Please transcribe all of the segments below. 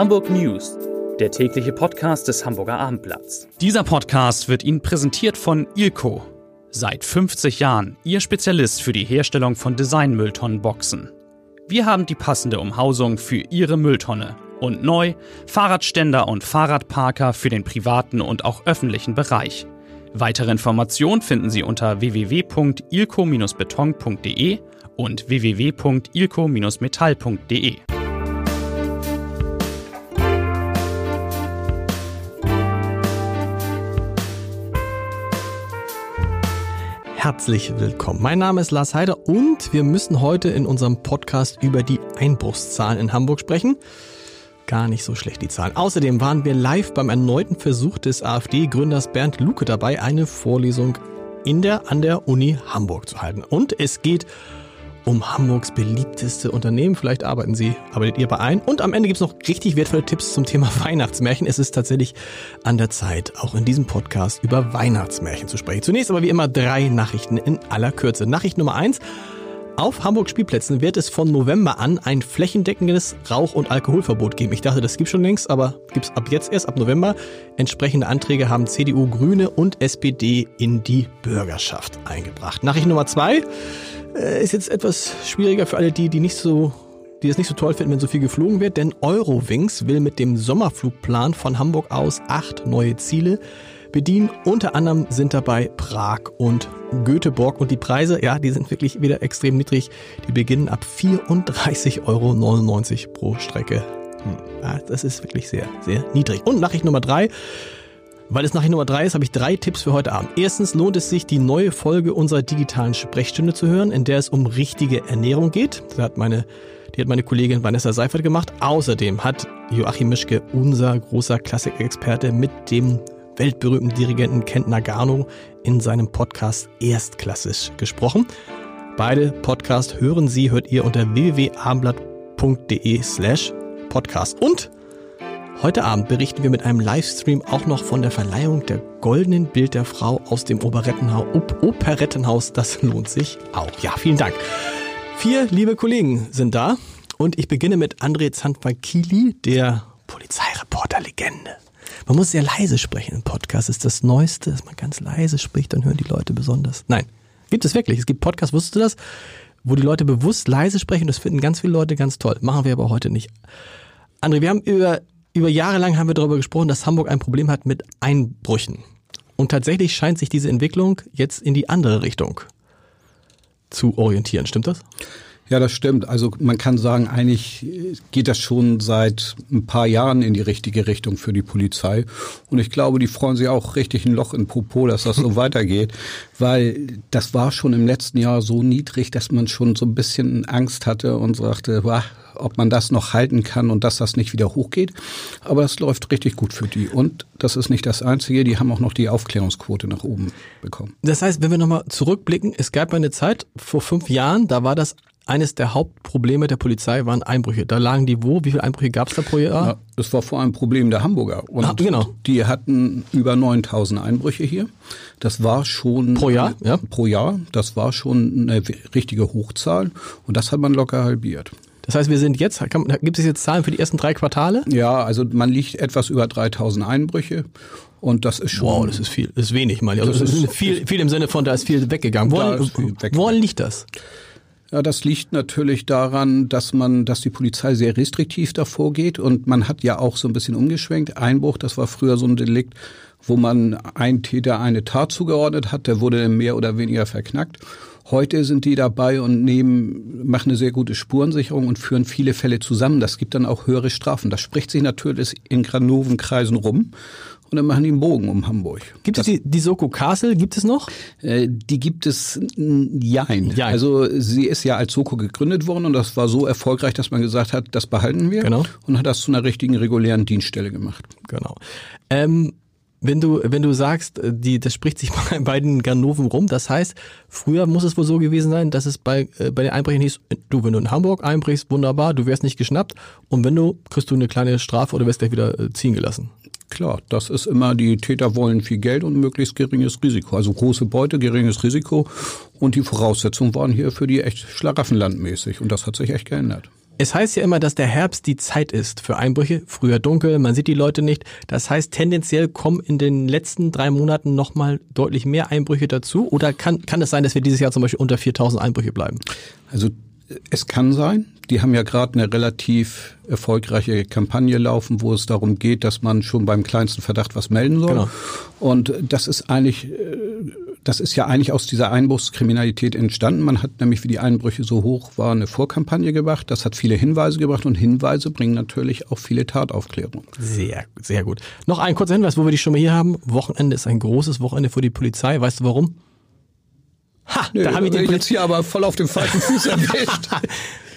Hamburg News, der tägliche Podcast des Hamburger Abendblatts. Dieser Podcast wird Ihnen präsentiert von Ilko. Seit 50 Jahren Ihr Spezialist für die Herstellung von Designmülltonnenboxen. Wir haben die passende Umhausung für Ihre Mülltonne. Und neu Fahrradständer und Fahrradparker für den privaten und auch öffentlichen Bereich. Weitere Informationen finden Sie unter www.ilco-beton.de und www.ilco-metall.de. Herzlich willkommen. Mein Name ist Lars Heider und wir müssen heute in unserem Podcast über die Einbruchszahlen in Hamburg sprechen. Gar nicht so schlecht die Zahlen. Außerdem waren wir live beim erneuten Versuch des AfD-Gründers Bernd Luke dabei, eine Vorlesung in der, an der Uni Hamburg zu halten. Und es geht um Hamburgs beliebteste Unternehmen. Vielleicht arbeiten Sie, arbeitet ihr bei ein. Und am Ende gibt es noch richtig wertvolle Tipps zum Thema Weihnachtsmärchen. Es ist tatsächlich an der Zeit, auch in diesem Podcast über Weihnachtsmärchen zu sprechen. Zunächst aber wie immer drei Nachrichten in aller Kürze. Nachricht Nummer eins. Auf Hamburg Spielplätzen wird es von November an ein flächendeckendes Rauch- und Alkoholverbot geben. Ich dachte, das gibt schon längst, aber gibt es ab jetzt erst, ab November. Entsprechende Anträge haben CDU, Grüne und SPD in die Bürgerschaft eingebracht. Nachricht Nummer zwei. Äh, ist jetzt etwas schwieriger für alle die, die nicht so die es nicht so toll finden, wenn so viel geflogen wird, denn Eurowings will mit dem Sommerflugplan von Hamburg aus acht neue Ziele bedienen. Unter anderem sind dabei Prag und Göteborg und die Preise, ja, die sind wirklich wieder extrem niedrig. Die beginnen ab 34,99 Euro pro Strecke. Hm, ja, das ist wirklich sehr, sehr niedrig. Und Nachricht Nummer drei. Weil es nachher Nummer drei ist, habe ich drei Tipps für heute Abend. Erstens lohnt es sich, die neue Folge unserer digitalen Sprechstunde zu hören, in der es um richtige Ernährung geht. Das hat meine, die hat meine Kollegin Vanessa Seifert gemacht. Außerdem hat Joachim Mischke, unser großer Klassikexperte, mit dem weltberühmten Dirigenten Kent Nagano in seinem Podcast Erstklassisch gesprochen. Beide Podcasts hören Sie, hört ihr unter www.abendblatt.de slash podcast. Und Heute Abend berichten wir mit einem Livestream auch noch von der Verleihung der goldenen Bild der Frau aus dem Operettenhaus. Operettenhaus. Das lohnt sich auch. Ja, vielen Dank. Vier liebe Kollegen sind da und ich beginne mit André Zanfakili, der Polizeireporter-Legende. Man muss sehr leise sprechen im Podcast. Ist das Neueste, dass man ganz leise spricht, dann hören die Leute besonders. Nein, gibt es wirklich. Es gibt Podcasts, wusstest du das? Wo die Leute bewusst leise sprechen. Das finden ganz viele Leute ganz toll. Machen wir aber heute nicht. André, wir haben über über Jahre lang haben wir darüber gesprochen, dass Hamburg ein Problem hat mit Einbrüchen. Und tatsächlich scheint sich diese Entwicklung jetzt in die andere Richtung zu orientieren. Stimmt das? Ja, das stimmt. Also man kann sagen, eigentlich geht das schon seit ein paar Jahren in die richtige Richtung für die Polizei. Und ich glaube, die freuen sich auch richtig ein Loch in Popo, dass das so weitergeht, weil das war schon im letzten Jahr so niedrig, dass man schon so ein bisschen Angst hatte und sagte, wah, ob man das noch halten kann und dass das nicht wieder hochgeht. Aber es läuft richtig gut für die. Und das ist nicht das Einzige, die haben auch noch die Aufklärungsquote nach oben bekommen. Das heißt, wenn wir nochmal zurückblicken, es gab eine Zeit vor fünf Jahren, da war das eines der Hauptprobleme der Polizei waren Einbrüche. Da lagen die wo? Wie viele Einbrüche gab es da pro Jahr? Ja, das war vor allem ein Problem der Hamburger. Und ah, genau. Die hatten über 9000 Einbrüche hier. Das war schon pro Jahr, ja? Pro Jahr. Das war schon eine richtige Hochzahl und das hat man locker halbiert. Das heißt, wir sind jetzt, gibt es jetzt Zahlen für die ersten drei Quartale? Ja, also man liegt etwas über 3000 Einbrüche und das ist schon. Wow, das ist viel, das ist wenig, meine ich. Also das ist viel, viel im Sinne von, da ist viel weggegangen. Woran, viel weggegangen. woran liegt das? Ja, das liegt natürlich daran, dass man, dass die Polizei sehr restriktiv davor geht und man hat ja auch so ein bisschen umgeschwenkt. Einbruch, das war früher so ein Delikt, wo man einen Täter eine Tat zugeordnet hat, der wurde mehr oder weniger verknackt. Heute sind die dabei und nehmen, machen eine sehr gute Spurensicherung und führen viele Fälle zusammen. Das gibt dann auch höhere Strafen. Das spricht sich natürlich in Granovenkreisen rum. Und dann machen die einen Bogen um Hamburg. Gibt das, es die, die Soko Castle, gibt es noch? Äh, die gibt es, jein. jein. Also sie ist ja als Soko gegründet worden und das war so erfolgreich, dass man gesagt hat, das behalten wir. Genau. Und hat das zu einer richtigen regulären Dienststelle gemacht. Genau. Ähm, wenn du, wenn du sagst, äh, die, das spricht sich bei beiden Ganoven rum, das heißt, früher muss es wohl so gewesen sein, dass es bei, äh, bei den Einbrechern hieß, du, wenn du in Hamburg einbrichst, wunderbar, du wirst nicht geschnappt und wenn du, kriegst du eine kleine Strafe oder wirst gleich wieder äh, ziehen gelassen. Klar, das ist immer, die Täter wollen viel Geld und möglichst geringes Risiko. Also große Beute, geringes Risiko. Und die Voraussetzungen waren hier für die echt schlaraffenlandmäßig. Und das hat sich echt geändert. Es heißt ja immer, dass der Herbst die Zeit ist für Einbrüche. Früher dunkel, man sieht die Leute nicht. Das heißt, tendenziell kommen in den letzten drei Monaten nochmal deutlich mehr Einbrüche dazu. Oder kann, kann es sein, dass wir dieses Jahr zum Beispiel unter 4000 Einbrüche bleiben? Also es kann sein. Die haben ja gerade eine relativ erfolgreiche Kampagne laufen, wo es darum geht, dass man schon beim kleinsten Verdacht was melden soll. Genau. Und das ist eigentlich, äh, das ist ja eigentlich aus dieser Einbruchskriminalität entstanden. Man hat nämlich, wie die Einbrüche so hoch waren, eine Vorkampagne gemacht. Das hat viele Hinweise gebracht und Hinweise bringen natürlich auch viele Tataufklärungen. Sehr, sehr gut. Noch ein kurzer Hinweis, wo wir die schon mal hier haben. Wochenende ist ein großes Wochenende für die Polizei. Weißt du warum? Ha, Nö, da habe ich den jetzt hier aber voll auf dem falschen Fuß erwischt.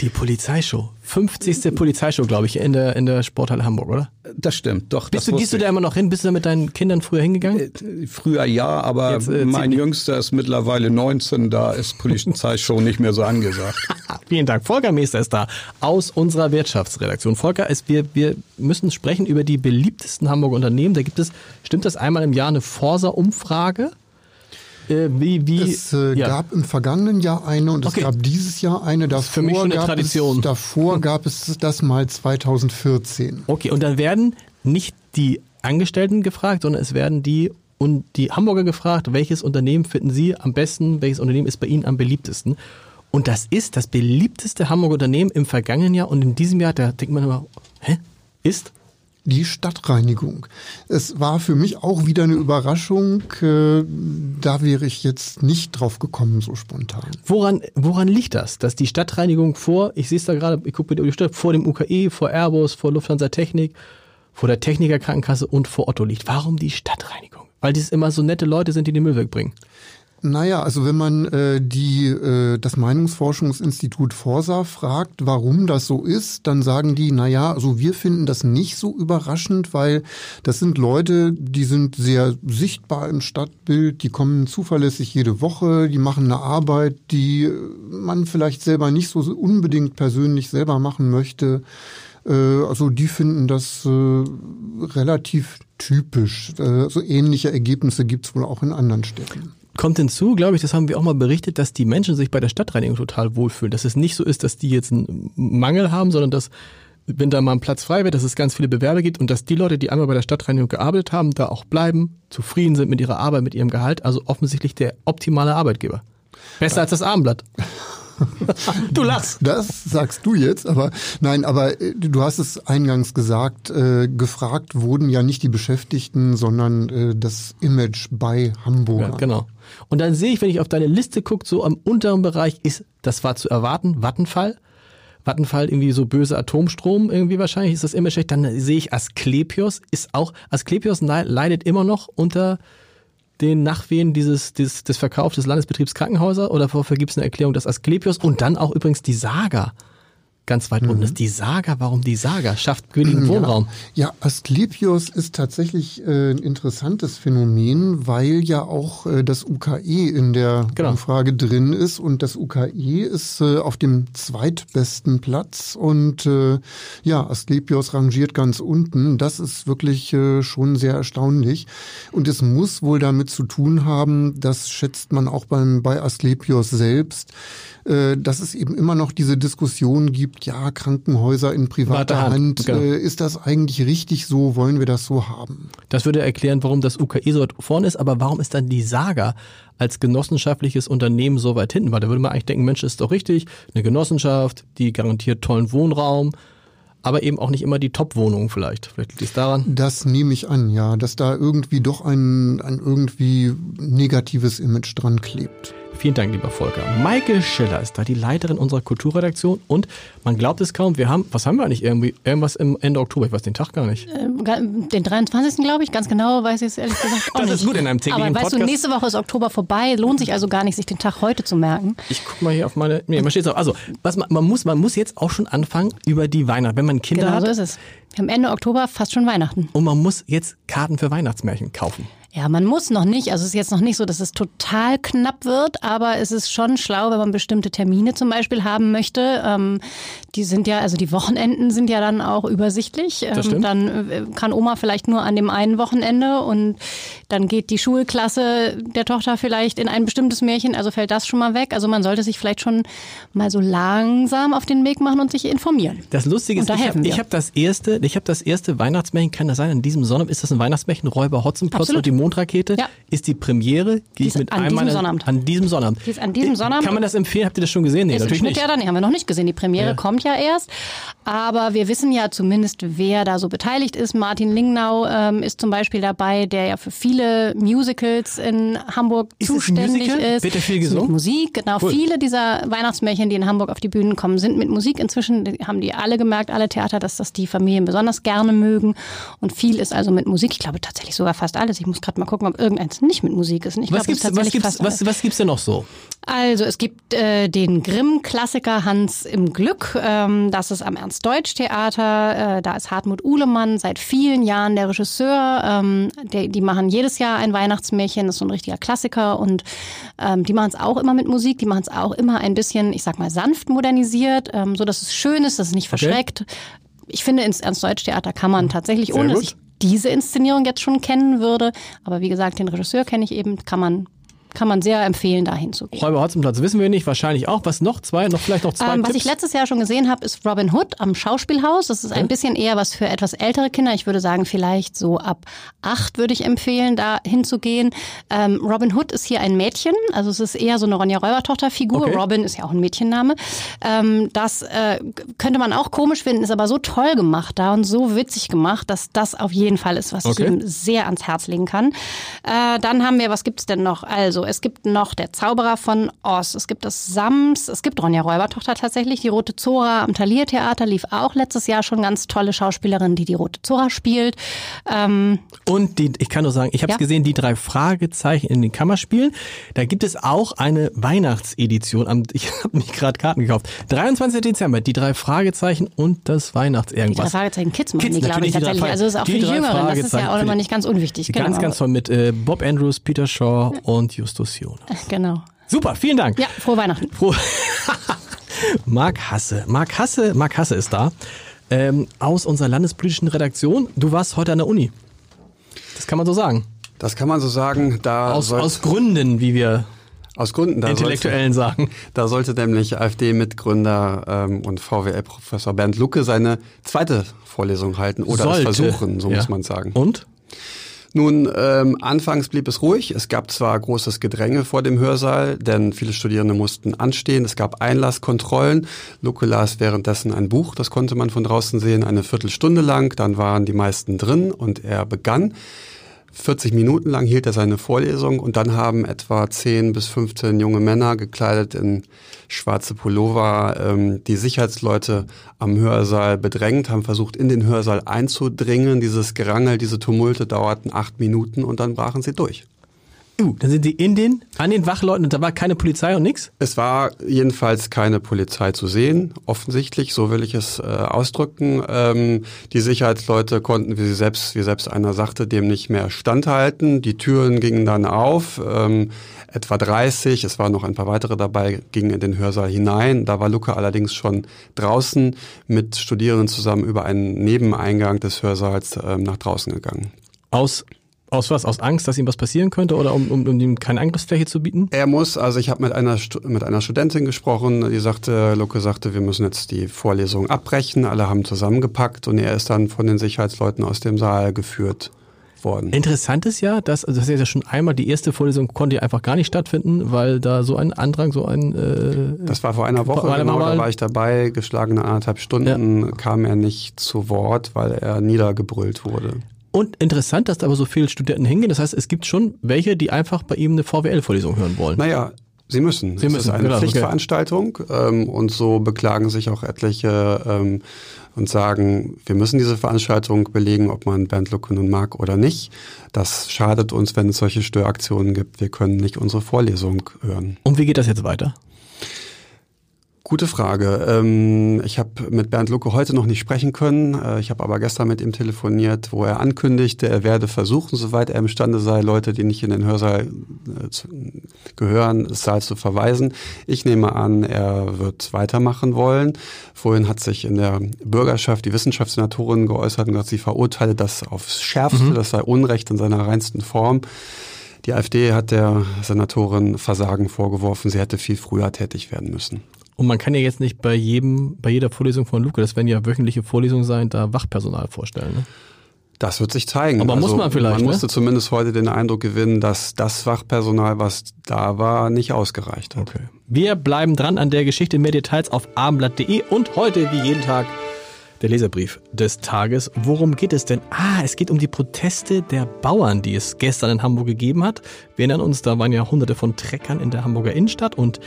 Die Polizeishow. 50. Polizeishow, glaube ich, in der, in der Sporthalle Hamburg, oder? Das stimmt, doch. Bist du, gehst du da immer noch hin? Bist du da mit deinen Kindern früher hingegangen? Äh, früher ja, aber Jetzt, äh, mein Jüngster ist mittlerweile 19, da ist Polizeishow nicht mehr so angesagt. Vielen Dank. Volker Meester ist da aus unserer Wirtschaftsredaktion. Volker, es, wir, wir müssen sprechen über die beliebtesten Hamburger Unternehmen. Da gibt es, stimmt das einmal im Jahr eine Forsa-Umfrage? Äh, wie, wie, es äh, ja. gab im vergangenen Jahr eine und okay. es gab dieses Jahr eine. Davor, für mich schon eine Tradition. Es, davor gab es das mal 2014. Okay, und dann werden nicht die Angestellten gefragt, sondern es werden die und die Hamburger gefragt, welches Unternehmen finden Sie am besten, welches Unternehmen ist bei Ihnen am beliebtesten. Und das ist das beliebteste Hamburger Unternehmen im vergangenen Jahr und in diesem Jahr, da denkt man immer, hä? Ist? Die Stadtreinigung. Es war für mich auch wieder eine Überraschung. Äh, da wäre ich jetzt nicht drauf gekommen, so spontan. Woran, woran liegt das, dass die Stadtreinigung vor, ich sehe es da gerade, ich gucke mir die Stadt, vor dem UKE, vor Airbus, vor Lufthansa Technik, vor der Techniker Krankenkasse und vor Otto liegt? Warum die Stadtreinigung? Weil das immer so nette Leute sind, die den Müll wegbringen. Naja, also wenn man äh, die, äh, das Meinungsforschungsinstitut Forsa fragt, warum das so ist, dann sagen die, naja, also wir finden das nicht so überraschend, weil das sind Leute, die sind sehr sichtbar im Stadtbild, die kommen zuverlässig jede Woche, die machen eine Arbeit, die man vielleicht selber nicht so unbedingt persönlich selber machen möchte. Äh, also die finden das äh, relativ typisch. Äh, so ähnliche Ergebnisse gibt's wohl auch in anderen Städten kommt hinzu, glaube ich, das haben wir auch mal berichtet, dass die Menschen sich bei der Stadtreinigung total wohlfühlen. Dass es nicht so ist, dass die jetzt einen Mangel haben, sondern dass, wenn da mal ein Platz frei wird, dass es ganz viele Bewerber gibt und dass die Leute, die einmal bei der Stadtreinigung gearbeitet haben, da auch bleiben, zufrieden sind mit ihrer Arbeit, mit ihrem Gehalt. Also offensichtlich der optimale Arbeitgeber. Besser als das Abendblatt. du lachst. Das sagst du jetzt, aber nein, aber äh, du hast es eingangs gesagt, äh, gefragt wurden ja nicht die Beschäftigten, sondern äh, das Image bei Hamburg. Ja, genau. Und dann sehe ich, wenn ich auf deine Liste gucke, so am unteren Bereich ist, das war zu erwarten, Vattenfall. Vattenfall irgendwie so böse Atomstrom irgendwie wahrscheinlich ist das Image schlecht. Dann sehe ich Asklepios ist auch, Asklepios leidet immer noch unter den Nachwehen dieses, dieses des Verkaufs des Landesbetriebs Krankenhäuser oder wofür gibt es eine Erklärung, dass Asklepios? Und dann auch übrigens die Saga ganz weit mhm. unten ist. Die Saga, warum die Saga? Schafft billigen Wohnraum. Ja, ja Asklepios ist tatsächlich äh, ein interessantes Phänomen, weil ja auch äh, das UKE in der genau. Umfrage drin ist und das UKE ist äh, auf dem zweitbesten Platz und ja, Asklepios rangiert ganz unten. Das ist wirklich schon sehr erstaunlich und es muss wohl damit zu tun haben, das schätzt man auch beim, bei Asklepios selbst, dass es eben immer noch diese Diskussion gibt, ja, Krankenhäuser in privater Hand, Hand genau. äh, ist das eigentlich richtig so, wollen wir das so haben? Das würde erklären, warum das UKE so weit vorne ist, aber warum ist dann die Saga als genossenschaftliches Unternehmen so weit hinten? Weil da würde man eigentlich denken, Mensch, ist doch richtig, eine Genossenschaft, die garantiert tollen Wohnraum, aber eben auch nicht immer die Top-Wohnungen vielleicht. Vielleicht liegt es daran. Das nehme ich an, ja, dass da irgendwie doch ein, ein irgendwie negatives Image dran klebt. Vielen Dank, lieber Volker. Maike Schiller ist da, die Leiterin unserer Kulturredaktion. Und man glaubt es kaum, wir haben, was haben wir eigentlich irgendwie? Irgendwas im Ende Oktober, ich weiß den Tag gar nicht. Ähm, den 23. glaube ich, ganz genau weiß ich es ehrlich gesagt auch Das nicht. ist gut in einem täglichen Aber weißt Podcast. du, nächste Woche ist Oktober vorbei, lohnt sich also gar nicht, sich den Tag heute zu merken. Ich guck mal hier auf meine, nee, man steht auch, also, was man, man muss, man muss jetzt auch schon anfangen über die Weihnachten, wenn man Kinder genau hat. so ist es. Wir haben Ende Oktober fast schon Weihnachten. Und man muss jetzt Karten für Weihnachtsmärchen kaufen. Ja, man muss noch nicht. Also es ist jetzt noch nicht so, dass es total knapp wird, aber es ist schon schlau, wenn man bestimmte Termine zum Beispiel haben möchte. Ähm, die sind ja, also die Wochenenden sind ja dann auch übersichtlich. Ähm, dann äh, kann Oma vielleicht nur an dem einen Wochenende und dann geht die Schulklasse der Tochter vielleicht in ein bestimmtes Märchen, also fällt das schon mal weg. Also man sollte sich vielleicht schon mal so langsam auf den Weg machen und sich informieren. Das Lustige ist, ich habe hab das erste, ich habe das erste Weihnachtsmärchen, kann das sein, an diesem Sonntag ist das ein Weihnachtsmärchen, Räuber Hotzenplotz und die Mondrakete ja. ist die Premiere. Die, die ist mit an diesem meiner, Sonnabend. An diesem Sonnabend. Die ist an diesem Sonnabend. Kann man das empfehlen? Habt ihr das schon gesehen? Nee, natürlich nicht. Ja, dann, haben wir noch nicht gesehen. Die Premiere ja. kommt ja erst. Aber wir wissen ja zumindest, wer da so beteiligt ist. Martin Lingnau ähm, ist zum Beispiel dabei, der ja für viele Musicals in Hamburg ist zuständig ist. Wird der viel gesungen? Mit Musik, genau. Cool. Viele dieser Weihnachtsmärchen, die in Hamburg auf die Bühnen kommen, sind mit Musik. Inzwischen haben die alle gemerkt, alle Theater, dass das die Familien besonders gerne mögen. Und viel ist also mit Musik. Ich glaube tatsächlich sogar fast alles. Ich muss gerade mal gucken, ob irgendeins nicht mit Musik ist. Ich was, gibt's, was, gibt's, was, was gibt's denn noch so? Also es gibt äh, den Grimm-Klassiker Hans im Glück. Ähm, das ist am Ernst-Deutsch-Theater. Äh, da ist Hartmut Uhlemann seit vielen Jahren der Regisseur. Ähm, der, die machen jedes Jahr ein Weihnachtsmärchen. Das ist so ein richtiger Klassiker. Und ähm, die machen es auch immer mit Musik. Die machen es auch immer ein bisschen, ich sag mal, sanft modernisiert, ähm, so dass es schön ist, dass es nicht verschreckt. Okay. Ich finde, ins Ernst-Deutsch-Theater kann man tatsächlich, ohne dass ich diese Inszenierung jetzt schon kennen würde. Aber wie gesagt, den Regisseur kenne ich eben, kann man kann man sehr empfehlen, da hinzugehen. Räuber Hotzenplatz wissen wir nicht, wahrscheinlich auch. Was noch? Zwei? Noch vielleicht noch zwei ähm, Was ich letztes Jahr schon gesehen habe, ist Robin Hood am Schauspielhaus. Das ist ein bisschen eher was für etwas ältere Kinder. Ich würde sagen, vielleicht so ab acht würde ich empfehlen, da hinzugehen. Ähm, Robin Hood ist hier ein Mädchen. Also es ist eher so eine Ronja Räubertochter-Figur. Okay. Robin ist ja auch ein Mädchenname. Ähm, das äh, könnte man auch komisch finden, ist aber so toll gemacht da und so witzig gemacht, dass das auf jeden Fall ist, was okay. ich ihm sehr ans Herz legen kann. Äh, dann haben wir, was gibt's denn noch? Also es gibt noch der Zauberer von Oz, es gibt das Sams, es gibt Ronja Räubertochter tatsächlich, die Rote Zora am Thalia Theater lief auch letztes Jahr schon ganz tolle Schauspielerin, die die Rote Zora spielt. Ähm und die, ich kann nur sagen, ich habe es ja? gesehen, die drei Fragezeichen in den Kammerspielen. Da gibt es auch eine Weihnachtsedition. Ich habe mich gerade Karten gekauft. 23. Dezember, die drei Fragezeichen und das Weihnachts-Irgendwas. Die drei Fragezeichen Kids machen die, glaube ich, tatsächlich. Also das ist auch die für die Jüngeren, das ist ja auch immer nicht ganz unwichtig. Ganz, genau. ganz toll mit äh, Bob Andrews, Peter Shaw und Justus Justus Jonas. Genau. Super, vielen Dank. Ja, frohe Weihnachten. Frohe Marc Hasse. Marc Hasse, Marc Hasse ist da. Ähm, aus unserer landespolitischen Redaktion. Du warst heute an der Uni. Das kann man so sagen. Das kann man so sagen. Da aus, aus Gründen, wie wir aus Gründen. Da Intellektuellen sollte, sagen. Da sollte nämlich AfD-Mitgründer ähm, und VWL-Professor Bernd Lucke seine zweite Vorlesung halten oder sollte. es versuchen, so ja. muss man sagen. Und? Nun, ähm, anfangs blieb es ruhig. Es gab zwar großes Gedränge vor dem Hörsaal, denn viele Studierende mussten anstehen. Es gab Einlasskontrollen. Luke las währenddessen ein Buch, das konnte man von draußen sehen, eine Viertelstunde lang. Dann waren die meisten drin und er begann. 40 Minuten lang hielt er seine Vorlesung und dann haben etwa 10 bis 15 junge Männer gekleidet in schwarze Pullover ähm, die Sicherheitsleute am Hörsaal bedrängt, haben versucht in den Hörsaal einzudringen. Dieses Gerangel, diese Tumulte dauerten acht Minuten und dann brachen sie durch. Uh, dann sind sie in den, an den Wachleuten und da war keine Polizei und nix? Es war jedenfalls keine Polizei zu sehen, offensichtlich, so will ich es äh, ausdrücken. Ähm, die Sicherheitsleute konnten, wie sie selbst, wie selbst einer sagte, dem nicht mehr standhalten. Die Türen gingen dann auf, ähm, etwa 30, es waren noch ein paar weitere dabei, gingen in den Hörsaal hinein. Da war Luca allerdings schon draußen mit Studierenden zusammen über einen Nebeneingang des Hörsaals ähm, nach draußen gegangen. Aus aus was? Aus Angst, dass ihm was passieren könnte oder um, um, um ihm keine Angriffsfläche zu bieten? Er muss, also ich habe mit einer, mit einer Studentin gesprochen, die sagte, Luke sagte, wir müssen jetzt die Vorlesung abbrechen. Alle haben zusammengepackt und er ist dann von den Sicherheitsleuten aus dem Saal geführt worden. Interessant ist ja, dass, also das ist ja schon einmal, die erste Vorlesung konnte ja einfach gar nicht stattfinden, weil da so ein Andrang, so ein... Äh, das war vor einer Woche, vor genau, da war ich dabei, geschlagene anderthalb Stunden ja. kam er nicht zu Wort, weil er niedergebrüllt wurde. Und interessant, dass da aber so viele Studenten hingehen. Das heißt, es gibt schon welche, die einfach bei ihm eine VWL-Vorlesung hören wollen. Naja, Sie müssen. Sie müssen. Es ist eine genau, Pflichtveranstaltung okay. ähm, und so beklagen sich auch etliche ähm, und sagen, wir müssen diese Veranstaltung belegen, ob man Bernd Lucke nun mag oder nicht. Das schadet uns, wenn es solche Störaktionen gibt. Wir können nicht unsere Vorlesung hören. Und wie geht das jetzt weiter? Gute Frage. Ähm, ich habe mit Bernd Lucke heute noch nicht sprechen können. Äh, ich habe aber gestern mit ihm telefoniert, wo er ankündigte, er werde versuchen, soweit er imstande sei, Leute, die nicht in den Hörsaal äh, gehören, das Saal zu verweisen. Ich nehme an, er wird weitermachen wollen. Vorhin hat sich in der Bürgerschaft die Wissenschaftssenatorin geäußert und gesagt, sie verurteile das aufs Schärfste, mhm. das sei Unrecht in seiner reinsten Form. Die AfD hat der Senatorin Versagen vorgeworfen, sie hätte viel früher tätig werden müssen. Und man kann ja jetzt nicht bei jedem, bei jeder Vorlesung von Luke, das werden ja wöchentliche Vorlesungen sein, da Wachpersonal vorstellen. Ne? Das wird sich zeigen. Aber also, muss man vielleicht. Man ne? musste zumindest heute den Eindruck gewinnen, dass das Wachpersonal, was da war, nicht ausgereicht hat. Okay. Wir bleiben dran an der Geschichte. Mehr Details auf abendblatt.de und heute wie jeden Tag der Leserbrief des Tages. Worum geht es denn? Ah, es geht um die Proteste der Bauern, die es gestern in Hamburg gegeben hat. Wir erinnern uns, da waren ja hunderte von Treckern in der Hamburger Innenstadt und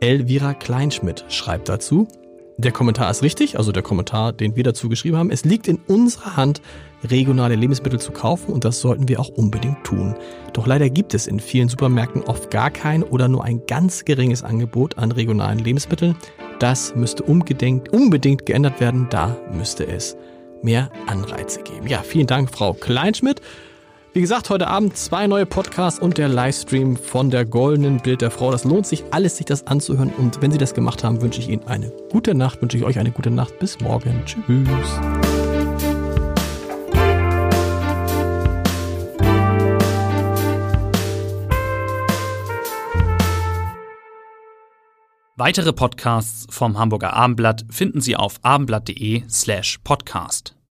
Elvira Kleinschmidt schreibt dazu, der Kommentar ist richtig, also der Kommentar, den wir dazu geschrieben haben. Es liegt in unserer Hand, regionale Lebensmittel zu kaufen und das sollten wir auch unbedingt tun. Doch leider gibt es in vielen Supermärkten oft gar kein oder nur ein ganz geringes Angebot an regionalen Lebensmitteln. Das müsste unbedingt, geändert werden, da müsste es mehr Anreize geben. Ja, vielen Dank, Frau Kleinschmidt. Wie gesagt, heute Abend zwei neue Podcasts und der Livestream von der goldenen Bild der Frau. Das lohnt sich alles, sich das anzuhören. Und wenn Sie das gemacht haben, wünsche ich Ihnen eine gute Nacht, wünsche ich euch eine gute Nacht. Bis morgen. Tschüss. Weitere Podcasts vom Hamburger Abendblatt finden Sie auf abendblatt.de slash podcast.